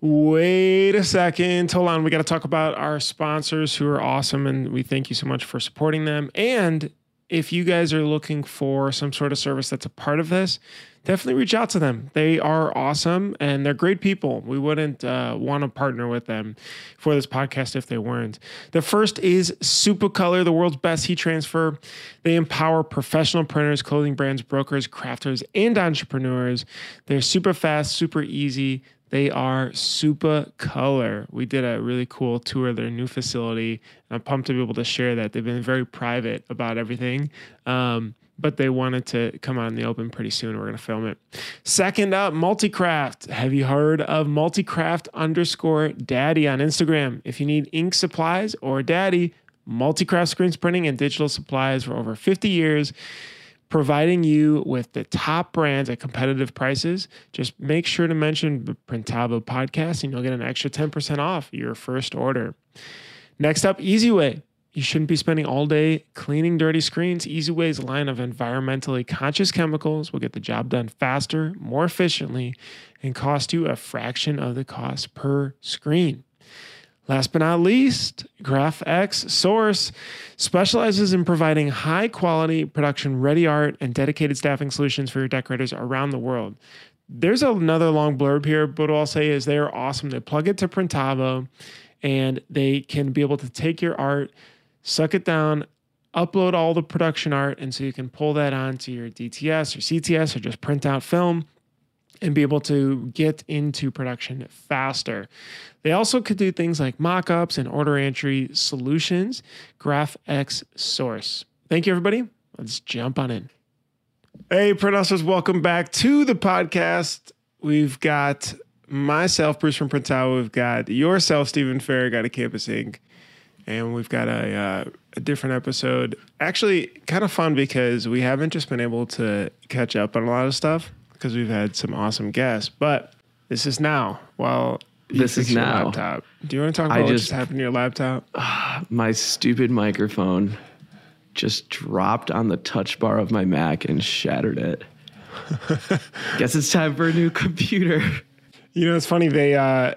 Wait a second. Hold on. We got to talk about our sponsors who are awesome and we thank you so much for supporting them. And if you guys are looking for some sort of service that's a part of this, definitely reach out to them. They are awesome and they're great people. We wouldn't uh, want to partner with them for this podcast if they weren't. The first is Supacolor, the world's best heat transfer. They empower professional printers, clothing brands, brokers, crafters, and entrepreneurs. They're super fast, super easy. They are super color. We did a really cool tour of their new facility. I'm pumped to be able to share that. They've been very private about everything. Um, but they wanted to come out in the open pretty soon. We're going to film it. Second up, Multicraft. Have you heard of Multicraft underscore daddy on Instagram? If you need ink supplies or daddy, Multicraft screens printing and digital supplies for over 50 years providing you with the top brands at competitive prices. Just make sure to mention Printavo podcast and you'll get an extra 10% off your first order. Next up, Easiway. You shouldn't be spending all day cleaning dirty screens. Easiway's line of environmentally conscious chemicals will get the job done faster, more efficiently, and cost you a fraction of the cost per screen. Last but not least, GraphX Source specializes in providing high quality production ready art and dedicated staffing solutions for your decorators around the world. There's another long blurb here, but what I'll say is they are awesome. They plug it to Printavo and they can be able to take your art, suck it down, upload all the production art, and so you can pull that onto your DTS or CTS or just print out film and be able to get into production faster. They also could do things like mockups and order entry solutions. GraphX Source. Thank you, everybody. Let's jump on in. Hey, printers, welcome back to the podcast. We've got myself, Bruce from Printavo. We've got yourself, Steven Farr, got a Campus Ink. And we've got a, uh, a different episode. Actually, kind of fun because we haven't just been able to catch up on a lot of stuff because we've had some awesome guests. But this is now. While this is now. Laptop. Do you want to talk about I what just, just happened to your laptop? Uh, my stupid microphone just dropped on the touch bar of my Mac and shattered it. Guess it's time for a new computer. You know, it's funny. They uh,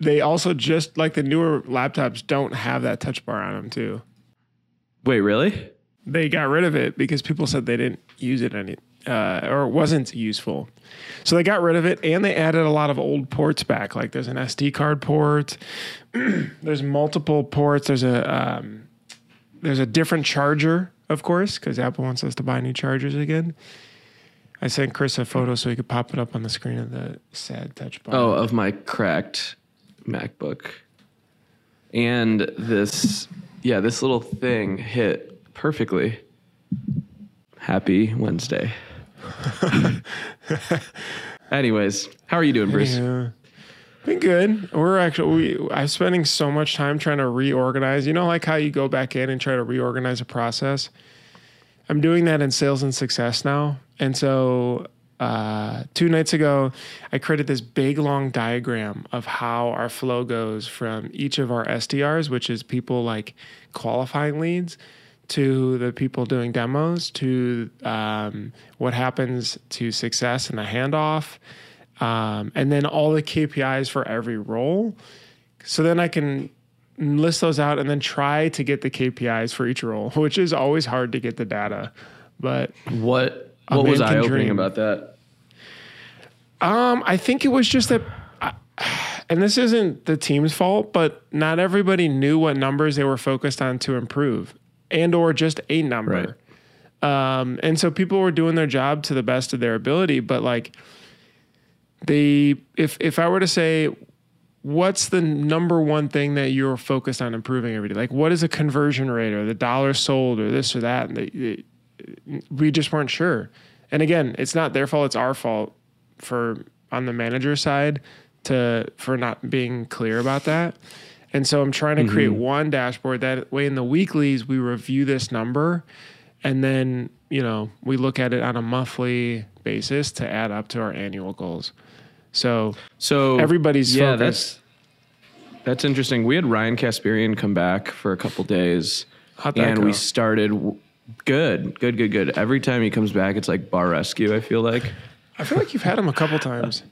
they also just like the newer laptops don't have that touch bar on them too. Wait, really? They got rid of it because people said they didn't use it any uh, or wasn't useful. So they got rid of it and they added a lot of old ports back. Like there's an SD card port, there's multiple ports. There's a um, there's a different charger, of course, because Apple wants us to buy new chargers again. I sent Chris a photo so he could pop it up on the screen of the sad touch bar. Oh, of my cracked MacBook. And this, yeah, this little thing hit perfectly. Happy Wednesday. Anyways, how are you doing, Bruce? Yeah. Been good. We're actually we I'm spending so much time trying to reorganize. You know, like how you go back in and try to reorganize a process. I'm doing that in sales and success now. And so uh, two nights ago, I created this big long diagram of how our flow goes from each of our SDRs, which is people like qualifying leads, to the people doing demos to um, what happens to success in the handoff um, and then all the kpis for every role. So then i can list those out and then try to get the kpis for each role which is always hard to get the data but what what was i opening about that? Um, i think it was just that and this isn't the team's fault, but not everybody knew what numbers they were focused on to improve and or just a number. Right. Um, and so people were doing their job to the best of their ability, but like they if if I were to say what's the number one thing that you're focused on improving every day? Like what is a conversion rate or the dollars sold or this or that? And they, they, we just weren't sure. And again, it's not their fault, it's our fault for on the manager side to for not being clear about that. And so I'm trying to create mm-hmm. one dashboard that way in the weeklies we review this number and then, you know, we look at it on a monthly basis to add up to our annual goals. So so everybody's yeah, focused. that's that's interesting. We had Ryan Casperian come back for a couple days and go? we started Good, good, good, good. Every time he comes back, it's like bar rescue. I feel like. I feel like you've had him a couple times.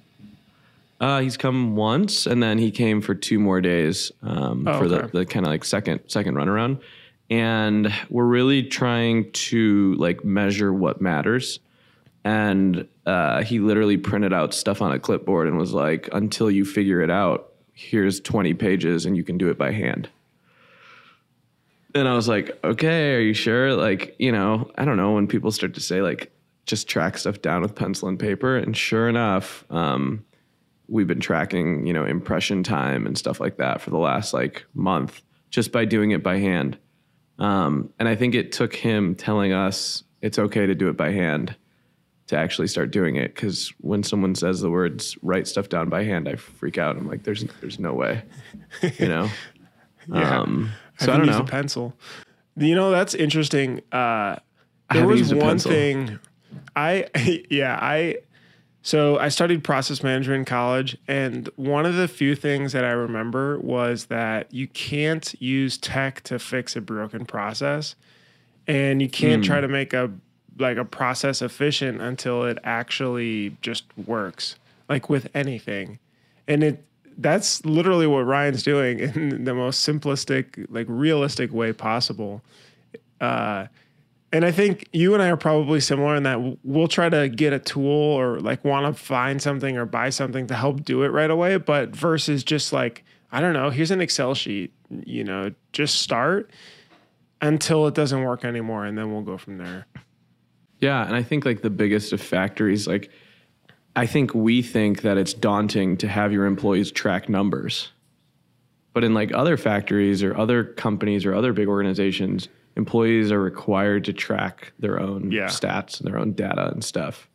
Uh, he's come once, and then he came for two more days um, Oh, for the, okay. the kind of like second second run around. And we're really trying to like measure what matters. And uh, he literally printed out stuff on a clipboard and was like, "Until you figure it out, here's 20 pages, and you can do it by hand." And I was like, "Okay, are you sure?" Like, you know, I don't know when people start to say like, just track stuff down with pencil and paper. And sure enough, um, we've been tracking, you know, impression time and stuff like that for the last like month just by doing it by hand. Um, and I think it took him telling us it's okay to do it by hand to actually start doing it. Cause when someone says the words write stuff down by hand, I freak out. I'm like, there's, there's no way, you know? Yeah. Um, I so I can don't know. a pencil. You know, that's interesting. Uh, there was one pencil. thing I, yeah, I, so I studied process management in college, and one of the few things that I remember was that you can't use tech to fix a broken process, and you can't Hmm. try to make a like a process efficient until it actually just works, like with anything, and it that's literally what Ryan's doing in the most simplistic, like realistic way possible. Uh, and I think you and I are probably similar in that we'll try to get a tool or like want to find something or buy something to help do it right away. But versus just like, I don't know, here's an Excel sheet, you know, just start until it doesn't work anymore. And then we'll go from there. Yeah, and I think like the biggest of factories, like I think we think that it's daunting to have your employees track numbers. But in like other factories or other companies or other big organizations, employees are required to track their own Yeah. stats and their own data and stuff.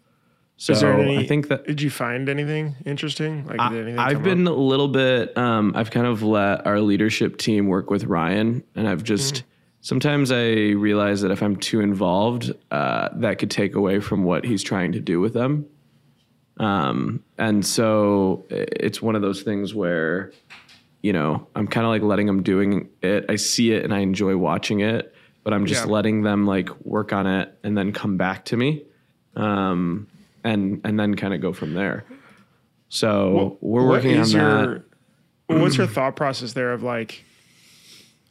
So any, I think that did you find anything interesting? Like, did anything I've been up? a little bit. Um, I've kind of let our leadership team work with Ryan, and I've just Mm-hmm. sometimes I realize that if I'm too involved, uh, that could take away from what he's trying to do with them. Um, and so it's one of those things where, you know, I'm kind of like letting them doing it. I see it and I enjoy watching it, but I'm just Yeah. letting them like work on it and then come back to me, um, and and then kind of go from there. So we're working on is that. what's your thought process there of like,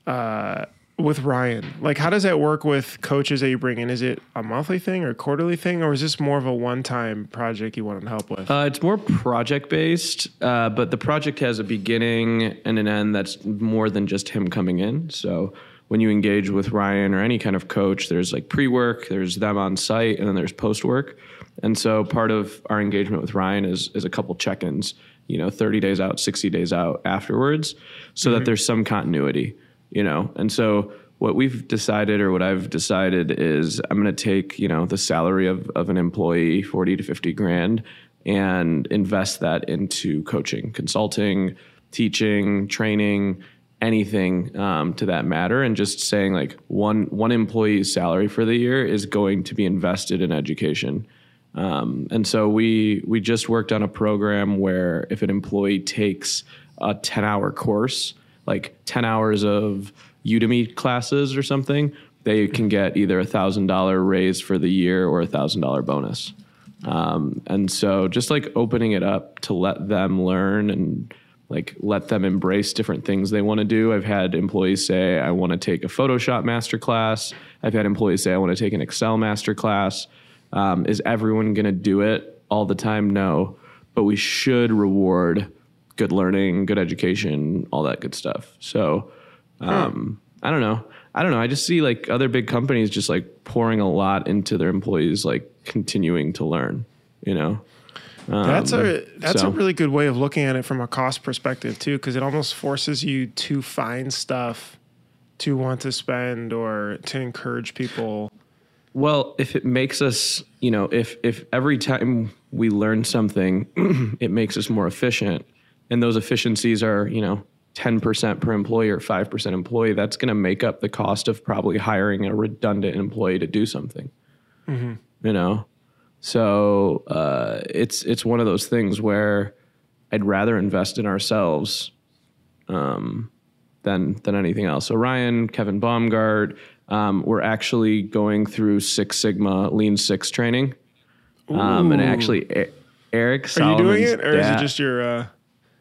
uh, with Ryan? Like, how does that work with coaches that you bring in? Is it a monthly thing or quarterly thing, or is this more of a one-time project you want to help with? Uh, it's more project based, uh, but the project has a beginning and an end that's more than just him coming in. So when you engage with Ryan or any kind of coach, there's like pre work, there's them on site, and then there's post work. And so part of our engagement with Ryan is is a couple check ins, you know, 30 days out, 60 days out afterwards, so that mm-hmm. there's some continuity, you know. And so what we've decided or what I've decided is I'm going to take, you know, the salary of, of an employee, 40 to 50 grand, and invest that into coaching, consulting, teaching, training, anything um, to that matter, and just saying like one one employee's salary for the year is going to be invested in education. Um, and so we we just worked on a program where if an employee takes a 10 hour course, like 10 hours of Udemy classes or something, they can get either a thousand dollar raise for the year or a thousand dollar bonus. Um, and so just like opening it up to let them learn and like let them embrace different things they want to do. I've had employees say, I want to take a Photoshop master class. I've had employees say, I want to take an Excel master class. Um, is everyone going to do it all the time? No, but we should reward good learning, good education, all that good stuff. So, um, I don't know. I don't know. I just see like other big companies just like pouring a lot into their employees, like continuing to learn, you know? That's a um, that's so- a really good way of looking at it from a cost perspective too, because it almost forces you to find stuff to want to spend or to encourage people. Well, if it makes us, you know, if if every time we learn something, it makes us more efficient, and those efficiencies are, you know, ten percent per employee or five percent employee, that's going to make up the cost of probably hiring a redundant employee to do something. Mm-hmm. You know, so uh, it's it's one of those things where I'd rather invest in ourselves um, than than anything else. So Ryan, Kevin Baumgart, Um, we're actually going through Six Sigma Lean Six training, um, and actually E- Eric Are you doing it, or is it just your? Uh,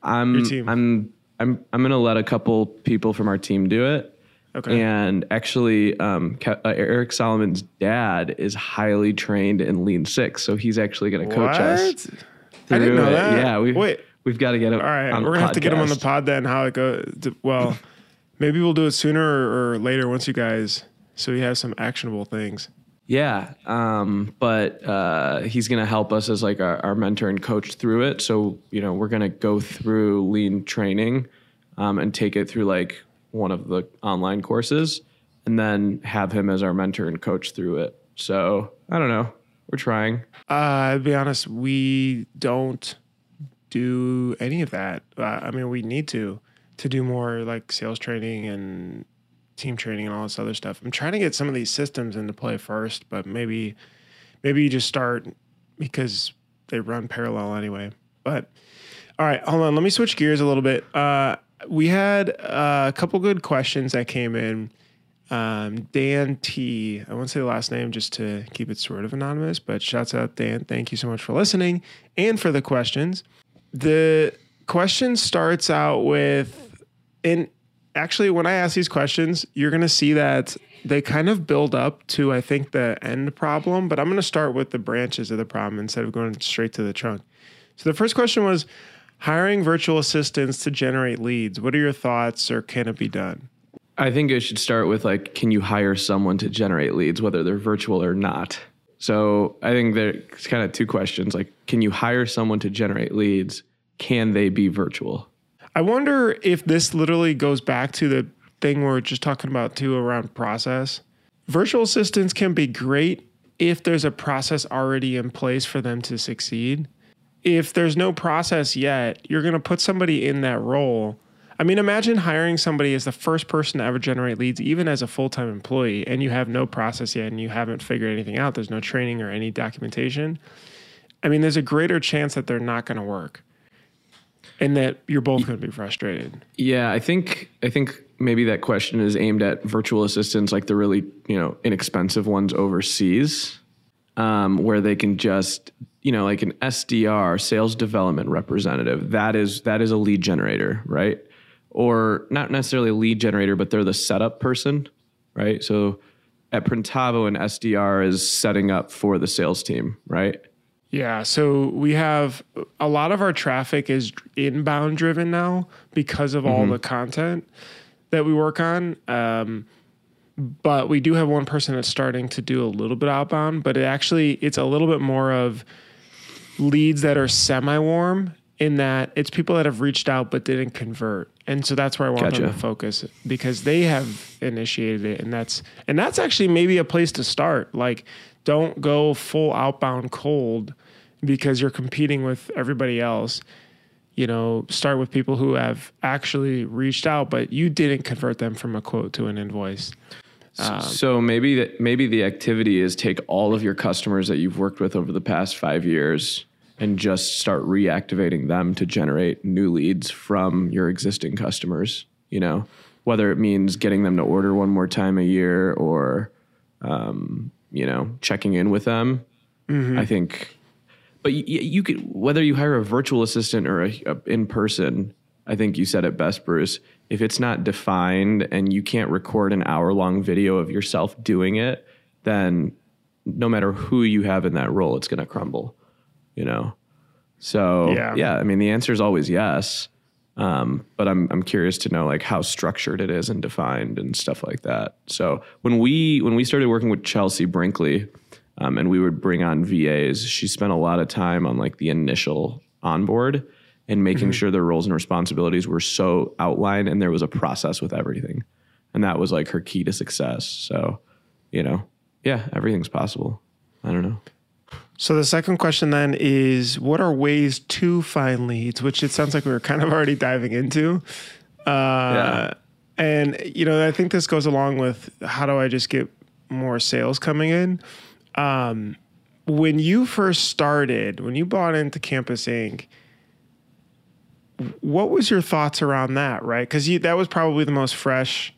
I'm your team? I'm I'm I'm gonna let a couple people from our team do it. Okay. And actually, um, Ke- uh, Eric Solomon's dad is highly trained in Lean Six, so he's actually going to coach us. What? I didn't know it. that. Yeah, we Wait. we've got to get him. All right, on we're the gonna have to get him on the pod then. How it goes? Well, maybe we'll do it sooner or, or later once you guys, so we have some actionable things. Yeah, um, but uh, he's going to help us as like our, our mentor and coach through it. So you know, we're going to go through lean training um, and take it through like one of the online courses, and then have him as our mentor and coach through it. So I don't know. We're trying. Uh, I'll be honest, we don't do any of that. Uh, I mean, we need to to do more like sales training and team training and all this other stuff. I'm trying to get some of these systems into play first, but maybe maybe you just start because they run parallel anyway. But all right, hold on. Let me switch gears a little bit. Uh, we had uh, a couple good questions that came in. Um, Dan T. I won't say the last name just to keep it sort of anonymous, but shouts out Dan. Thank you so much for listening and for the questions. The question starts out with, and actually, when I ask these questions, you're going to see that they kind of build up to, I think, the end problem, but I'm going to start with the branches of the problem instead of going straight to the trunk. So the first question was hiring virtual assistants to generate leads. What are your thoughts, or can it be done? I think it should start with like, can you hire someone to generate leads, whether they're virtual or not? So I think there's kind of two questions. Like, can you hire someone to generate leads? Can they be virtual? I wonder if this literally goes back to the thing we we're just talking about too around process. Virtual assistants can be great if there's a process already in place for them to succeed. If there's no process yet, you're going to put somebody in that role. I mean, imagine hiring somebody as the first person to ever generate leads, even as a full time employee, and you have no process yet and you haven't figured anything out. There's no training or any documentation. I mean, there's a greater chance that they're not going to work and that you're both going to be frustrated. Yeah, I think I think maybe that question is aimed at virtual assistants, like the really you know inexpensive ones overseas, um, where they can just you know like an SDR, sales development representative. That is that is a lead generator, right? Or not necessarily a lead generator, but they're the setup person, right? So at Printavo, an SDR is setting up for the sales team, right? Yeah, so we have a lot of our traffic is inbound driven now because of all the content that we work on. Um, but we do have one person that's starting to do a little bit outbound, but it actually it's a little bit more of leads that are semi warm in that it's people that have reached out but didn't convert. And so that's where I want them to focus because they have initiated it and that's and that's actually maybe a place to start. Like don't go full outbound cold because you're competing with everybody else. You know, start with people who have actually reached out but you didn't convert them from a quote to an invoice. Um, so maybe that maybe the activity is take all of your customers that you've worked with over the past five years and just start reactivating them to generate new leads from your existing customers. You know, whether it means getting them to order one more time a year or, um, you know, checking in with them. I think, but you, you could whether you hire a virtual assistant or a, a in person. I think you said it best, Bruce. If it's not defined and you can't record an hour long video of yourself doing it, then no matter who you have in that role, it's going to crumble. You know. So Yeah. yeah, I mean the answer is always yes. Um, but I'm I'm curious to know like how structured it is and defined and stuff like that. So when we when we started working with Chelsea Brinkley, um, and we would bring on VAs, she spent a lot of time on like the initial onboard and making sure their roles and responsibilities were so outlined and there was a process with everything, and that was like her key to success. So, you know, yeah, everything's possible. I don't know. So the second question then is what are ways to find leads, which it sounds like we were kind of already diving into. Uh, And, you know, I think this goes along with how do I just get more sales coming in? Um, when you first started, when you bought into Campus Ink., what was your thoughts around that, right? Because that was probably the most fresh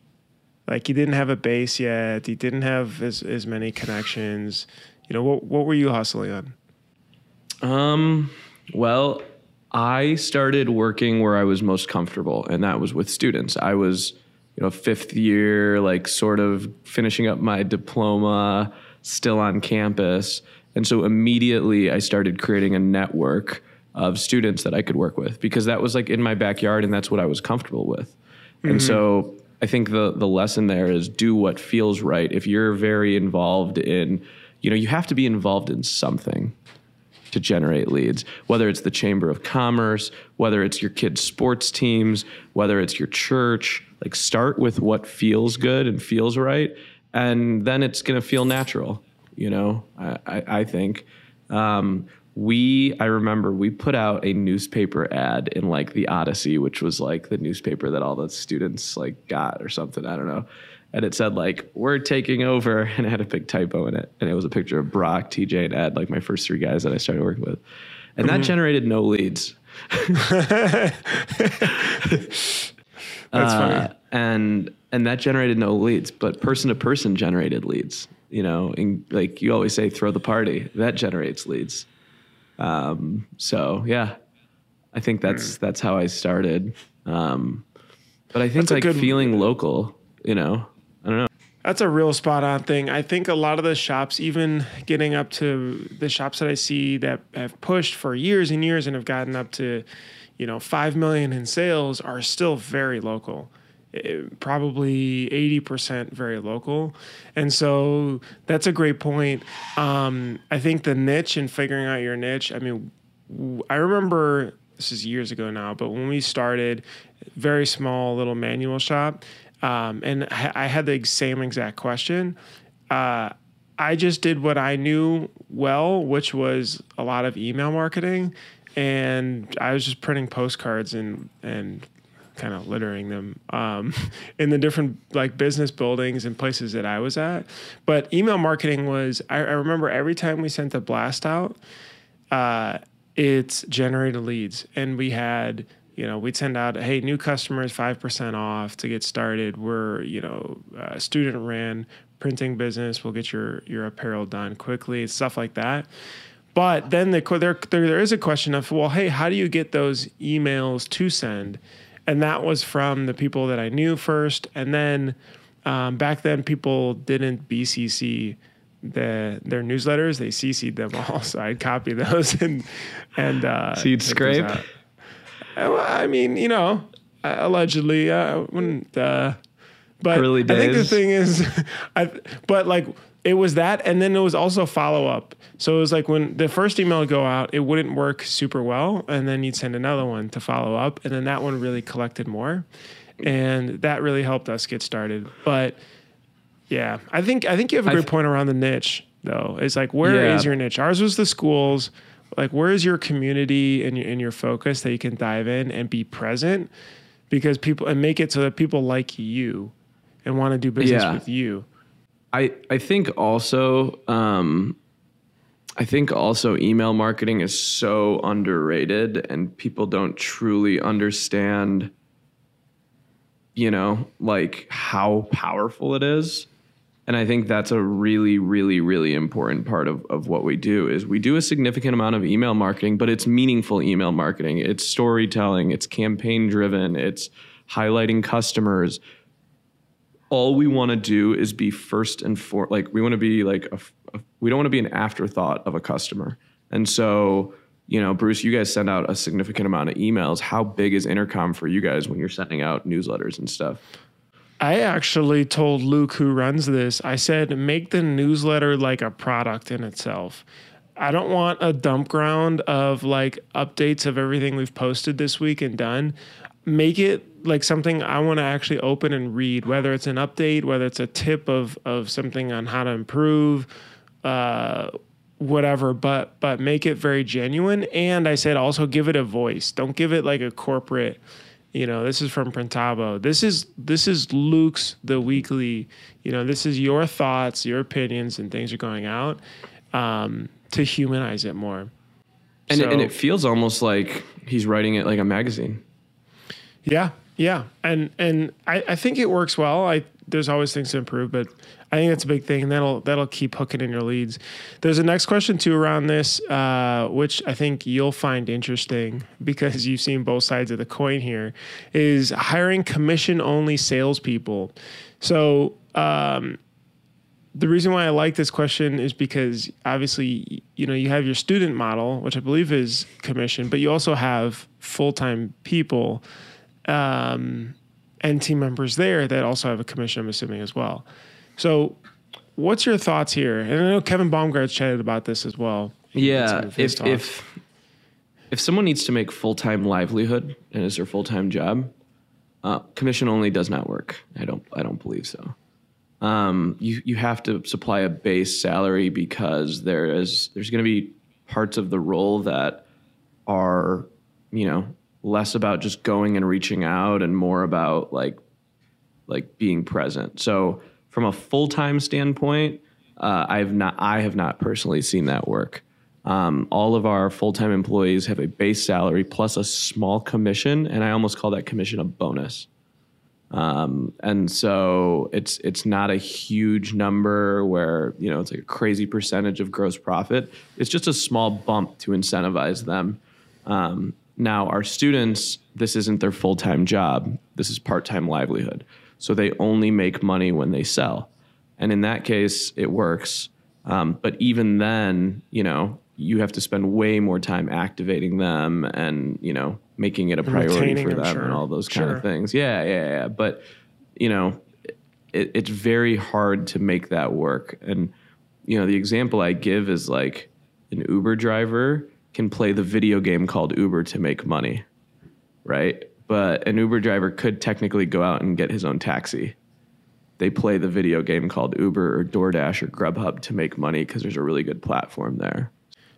Like he didn't have a base yet. He didn't have as, as many connections. You know, what what were you hustling on? Um, well, I started working where I was most comfortable, and that was with students. I was, you know, fifth year, like sort of finishing up my diploma, still on campus. And so immediately I started creating a network of students that I could work with because that was like in my backyard and that's what I was comfortable with. Mm-hmm. And so I think the the lesson there is do what feels right. If you're very involved in, you know, you have to be involved in something to generate leads, whether it's the Chamber of Commerce, whether it's your kids' sports teams, whether it's your church. Like, start with what feels good and feels right, and then it's going to feel natural. You know, I, I, I think. Um, we i remember we put out a newspaper ad in like the odyssey which was like the newspaper that all the students like got or something i don't know. And it said like we're taking over and it had a big typo in it. And it was a picture of brock tj and ed like my first three guys that i started working with. And mm-hmm. that generated no leads. That's funny. Uh, and and that generated no leads but person to person generated leads you know? And like you always say throw the party. That generates leads um, so yeah, I think that's mm. that's how I started. Um, but I think like good, feeling local, you know, I don't know. That's a real spot on thing. I think a lot of the shops, even getting up to the shops that I see that have pushed for years and years and have gotten up to, you know, five million in sales, are still very local probably 80% very local. And so that's a great point. Um, I think the niche and figuring out your niche, I mean, I remember this is years ago now, but when we started, very small little manual shop, um, and I had the same exact question. Uh, I just did what I knew well, which was a lot of email marketing, and I was just printing postcards and and kind of littering them um, in the different like business buildings and places that I was at. But email marketing was, I, I remember every time we sent a blast out, uh, it's generated leads. And we had, you know, we'd send out, hey, new customers, 5% off to get started. We're, you know, uh, student ran printing business. We'll get your, your apparel done quickly, stuff like that. But then the, there, there, there is a question of, well, hey, how do you get those emails to send? And that was from the people that I knew first, and then um, back then people didn't BCC the their newsletters; they CC'd them all, so I'd copy those and and uh, so you'd scrape. I mean, you know, allegedly, I wouldn't. Uh, but Early days. I think the thing is, I but like it was that and then it was also follow up so it was like when the first email would go out it wouldn't work super well and then you'd send another one to follow up and then that one really collected more and that really helped us get started. But yeah i think i think you have a great point around the niche though. It's like where yeah. is your niche? Ours was the schools. Like where is your community and your, and your focus that you can dive in and be present? Because people and make it so that people like you and want to do business yeah. with you I I think also um, I think also email marketing is so underrated and people don't truly understand you know like how powerful it is. And i think that's a really really really important part of, of what we do is we do a significant amount of email marketing but it's meaningful email marketing. It's storytelling. It's campaign driven. It's highlighting customers all we want to do is be first and for like we want to be like a, a, we don't want to be an afterthought of a customer. And so you know bruce you guys send out a significant amount of emails. How big is intercom for you guys when you're sending out newsletters and stuff? I actually told Luke, who runs this, I said, make the newsletter like a product in itself. I don't want a dump ground of like updates of everything we've posted this week and done make it like something I want to actually open and read, whether it's an update, whether it's a tip of of something on how to improve, uh, whatever. But but make it very genuine. And I said also give it a voice. Don't give it like a corporate. You know, this is from Printavo. This is this is Luke's the weekly. You know, this is your thoughts, your opinions, and things are going out um, to humanize it more. And, so, and it feels almost like he's writing it like a magazine. Yeah, yeah, and and I, I think it works well. I there's always things to improve, but I think that's a big thing, and that'll that'll keep hooking in your leads. There's a next question too around this, uh, which I think you'll find interesting because you've seen both sides of the coin. Here is hiring commission only salespeople. So um, the reason why I like this question is because obviously, you know, you have your student model, which I believe is commission, but you also have full time people um, and team members there that also have a commission, I'm assuming, as well. So, what's your thoughts here? And I know Kevin Baumgart's chatted about this as well. Yeah, if if if someone needs to make full time livelihood and is their full time job, uh, commission only does not work. I don't I don't believe so. Um, you you have to supply a base salary because there is there's going to be parts of the role that are you know less about just going and reaching out and more about like like being present. So from a full time standpoint, uh, I've not I have not personally seen that work. Um, all of our full time employees have a base salary plus a small commission, and I almost call that commission a bonus. Um, and so it's it's not a huge number where you know it's like a crazy percentage of gross profit. It's just a small bump to incentivize them. Um, now our students, this isn't their full time job. This is part time livelihood. So they only make money when they sell, and in that case, it works. Um, but even then, you know, you have to spend way more time activating them and you know making it a priority for them, them sure. and all those kind sure. of things. Yeah, yeah, yeah. But you know, it, it's very hard to make that work. And you know, the example I give is like an Uber driver can play the video game called Uber to make money, right? But an Uber driver could technically go out and get his own taxi. They play the video game called Uber or DoorDash or Grubhub to make money because there's a really good platform there.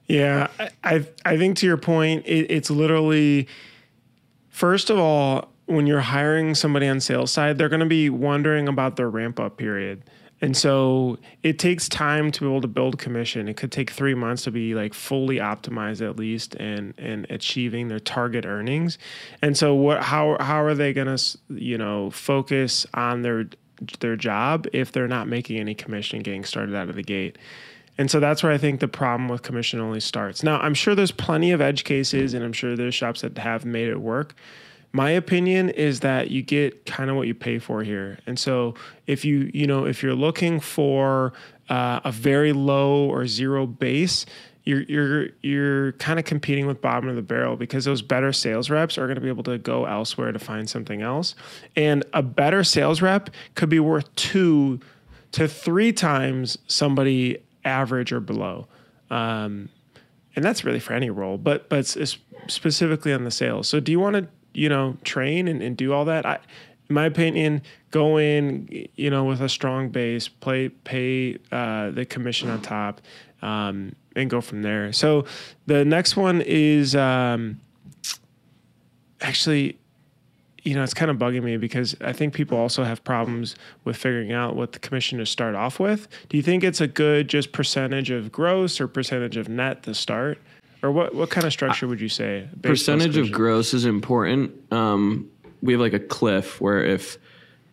Yeah, I I think to your point, it, it's literally first of all when you're hiring somebody on sales side, they're going to be wondering about their ramp up period. And so it takes time to be able to build commission. It could take three months to be like fully optimized at least and and achieving their target earnings. And so what how how are they gonna you know focus on their their job if they're not making any commission getting started out of the gate? And so that's where I think the problem with commission only starts. Now, I'm sure there's plenty of edge cases and I'm sure there's shops that have made it work. My opinion is that you get kind of what you pay for here. And so if you, you know, if you're looking for uh, a very low or zero base, you're you're you're kind of competing with bottom of the barrel because those better sales reps are going to be able to go elsewhere to find something else. And a better sales rep could be worth two to three times somebody average or below. Um, and that's really for any role, but but specifically on the sales. So do you want to you know train and, and do all that? I, in my opinion, go in you know with a strong base, play pay uh, the commission on top, um, and go from there. So the next one is um, actually you know, it's kind of bugging me because I think people also have problems with figuring out what the commission to start off with. Do you think it's a good just percentage of gross or percentage of net to start? Or what, what kind of structure would you say? Percentage of gross is important. Um, we have like a cliff where if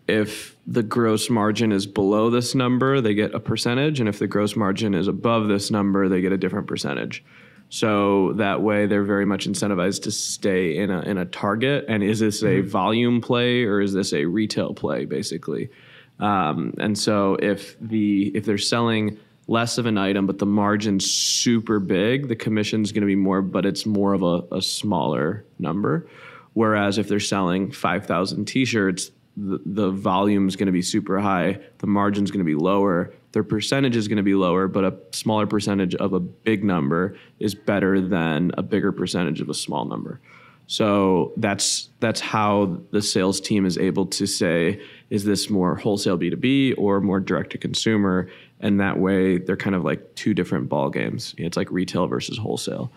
if the gross margin is below this number, they get a percentage, and if the gross margin is above this number, they get a different percentage. So that way, they're very much incentivized to stay in a in a target. And is this a mm-hmm. volume play or is this a retail play, basically? Um, and so if the if they're selling less of an item, but the margin's super big, the commission's going to be more, but it's more of a, a smaller number. Whereas if they're selling five thousand T-shirts, the, the volume is going to be super high, the margin's going to be lower, their percentage is going to be lower, but a smaller percentage of a big number is better than a bigger percentage of a small number. So that's that's how the sales team is able to say, is this more wholesale B two B or more direct to consumer? And that way, they're kind of like two different ball games. It's like retail versus wholesale.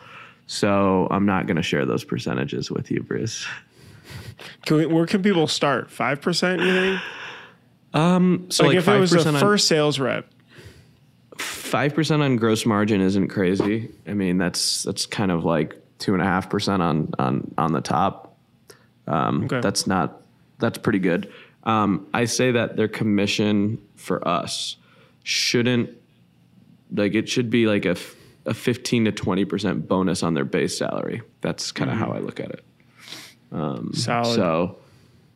So I'm not going to share those percentages with you, Bruce. Can we, where can people start? Five percent, you think? Um, so like, like if it was a first sales rep, five percent on gross margin isn't crazy. I mean, that's that's kind of like two and a half percent on on on the top. Um, okay. That's not that's pretty good. Um, I say that their commission for us shouldn't like it should be like a a 15 to 20 percent bonus on their base salary. That's kind of how I look at it. Solid. So,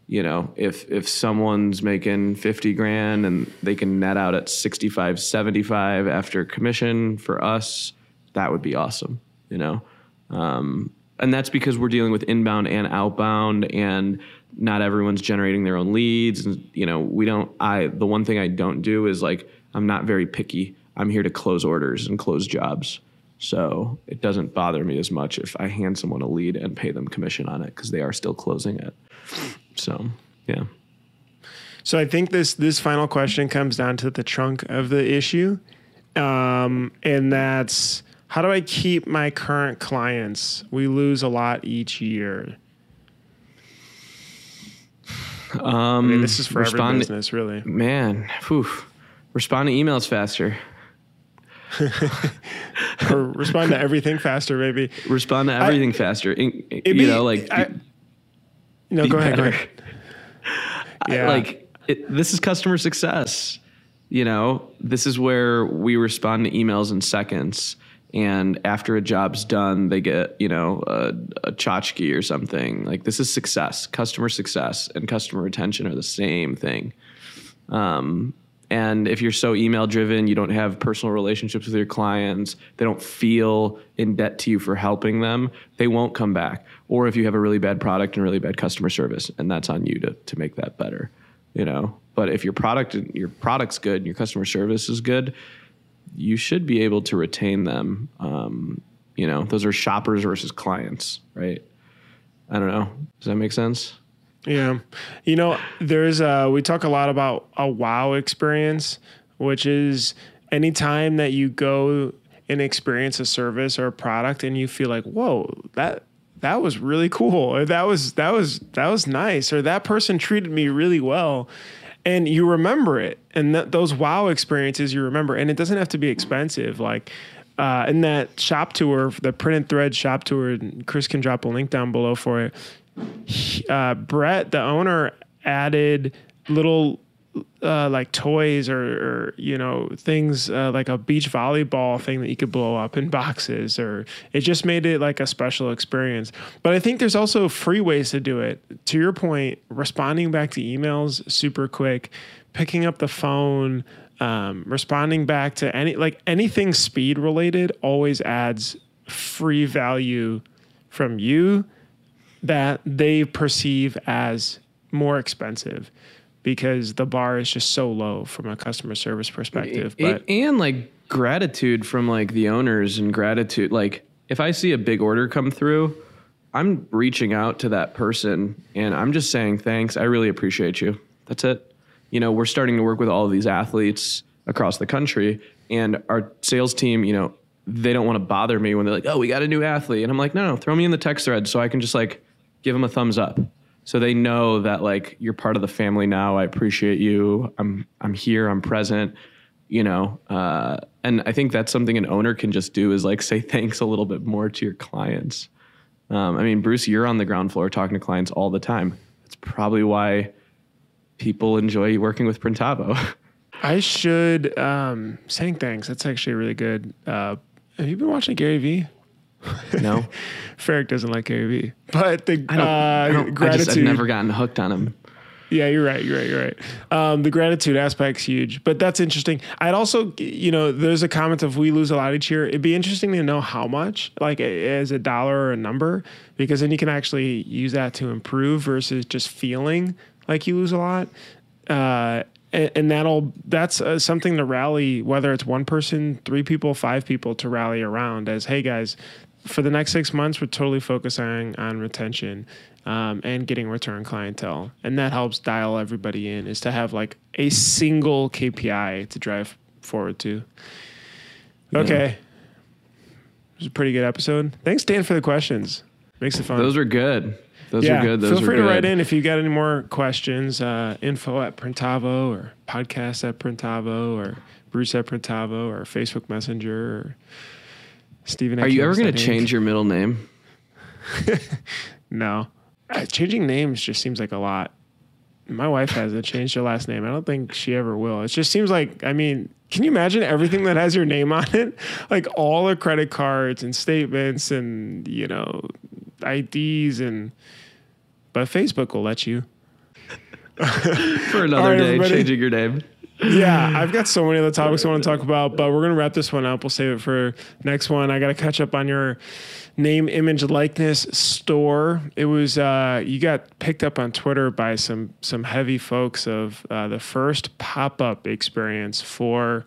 you know, if if someone's making 50 grand and they can net out at 65, 75 after commission for us, that would be awesome, you know. Um, and that's because we're dealing with inbound and outbound and not everyone's generating their own leads and you know, we don't I the one thing I don't do is like I'm not very picky. I'm here to close orders and close jobs. So it doesn't bother me as much if I hand someone a lead and pay them commission on it because they are still closing it. So yeah. So I think this this final question comes down to the trunk of the issue, um, and that's how do I keep my current clients? We lose a lot each year. I mean, this is for every business, really. Man, whew. Respond to emails faster. or respond to everything faster, maybe. Respond to everything faster. In- you be- know, like I- No, be go ahead. Go ahead. I- Yeah. like it, this is customer success. You know, this is where we respond to emails in seconds. And after a job's done, they get, you know, a, a tchotchke or something. Like this is success. Customer success and customer retention are the same thing. Um, and if you're so email driven, you don't have personal relationships with your clients, they don't feel in debt to you for helping them, they won't come back. Or if you have a really bad product and really bad customer service, and that's on you to, to make that better, you know. But if your product your product's good and your customer service is good, you should be able to retain them. Um, you know, those are shoppers versus clients, right? I don't know. Does that make sense? Yeah. You know, there's uh we talk a lot about a wow experience, which is anytime that you go and experience a service or a product and you feel like, "Whoa, that that was really cool." Or that was that was that was nice or that person treated me really well. And you remember it. And that those wow experiences you remember and it doesn't have to be expensive like uh, in that shop tour, the print and thread shop tour, Chris can drop a link down below for it uh, Brett, the owner, added little uh, like toys or, or you know things uh, like a beach volleyball thing that you could blow up in boxes, or it just made it like a special experience. But I think there's also free ways to do it. To your point, responding back to emails super quick, picking up the phone. Um, responding back to any like anything speed related always adds free value from you that they perceive as more expensive because the bar is just so low from a customer service perspective. But and like gratitude from like the owners and gratitude like if i see a big order come through i'm reaching out to that person and i'm just saying thanks i really appreciate you that's it you know we're starting to work with all of these athletes across the country and our sales team you know they don't want to bother me when they're like oh we got a new athlete and i'm like no no throw me in the text thread so i can just like give them a thumbs up so they know that like you're part of the family now i appreciate you i'm i'm here i'm present you know uh, and i think that's something an owner can just do is like say thanks a little bit more to your clients um, i mean bruce you're on the ground floor talking to clients all the time that's probably why people enjoy working with printavo I should um, saying thanks. That's actually really good. Uh, have you been watching Gary Vee? no Ferrick doesn't like Gary Vee, but the i don't, uh, I don't I gratitude. just, i've never gotten hooked on him Yeah, you're right. You're right. You're right. Um, the gratitude aspect's huge, but that's interesting. I'd also, you know, there's a comment of we lose a lot each year. It'd be interesting to know how much, like as a dollar or a number, because then you can actually use that to improve versus just feeling like you lose a lot. Uh, and, and that'll that's uh, something to rally, whether it's one person, three people, five people, to rally around. As hey guys, for the next six months, we're totally focusing on retention um, and getting return clientele, and that helps dial everybody in. Is to have like a single KPI to drive forward to. Okay, it was a pretty good episode. Thanks, Dan, for the questions. Makes it fun. those are good those yeah, are good those feel free good. to write in if you got any more questions. Uh, info at Printavo or podcast at Printavo or Bruce at Printavo or Facebook Messenger or Steven. at are you ever going to change your middle name No, uh, changing names just seems like a lot. My wife hasn't changed her last name. I don't think she ever will. It just seems like, I mean, can you imagine everything that has your name on it? Like all the credit cards and statements and, you know, IDs and, but Facebook will let you. For another right, day, everybody. changing your name. Yeah, I've got so many other topics I want to talk about, but we're gonna wrap this one up. We'll save it for next one. I got to catch up on your name, image, likeness store. It was uh, you got picked up on Twitter by some some heavy folks of uh, the first pop up experience for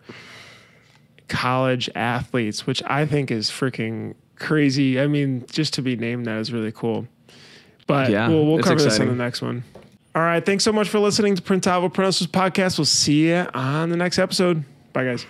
college athletes, which I think is freaking crazy. I mean, just to be named that is really cool. But Yeah, we'll, we'll cover this exciting. in the next one. All right. Thanks so much for listening to Printavo Pronounces podcast. We'll see you on the next episode. Bye, guys.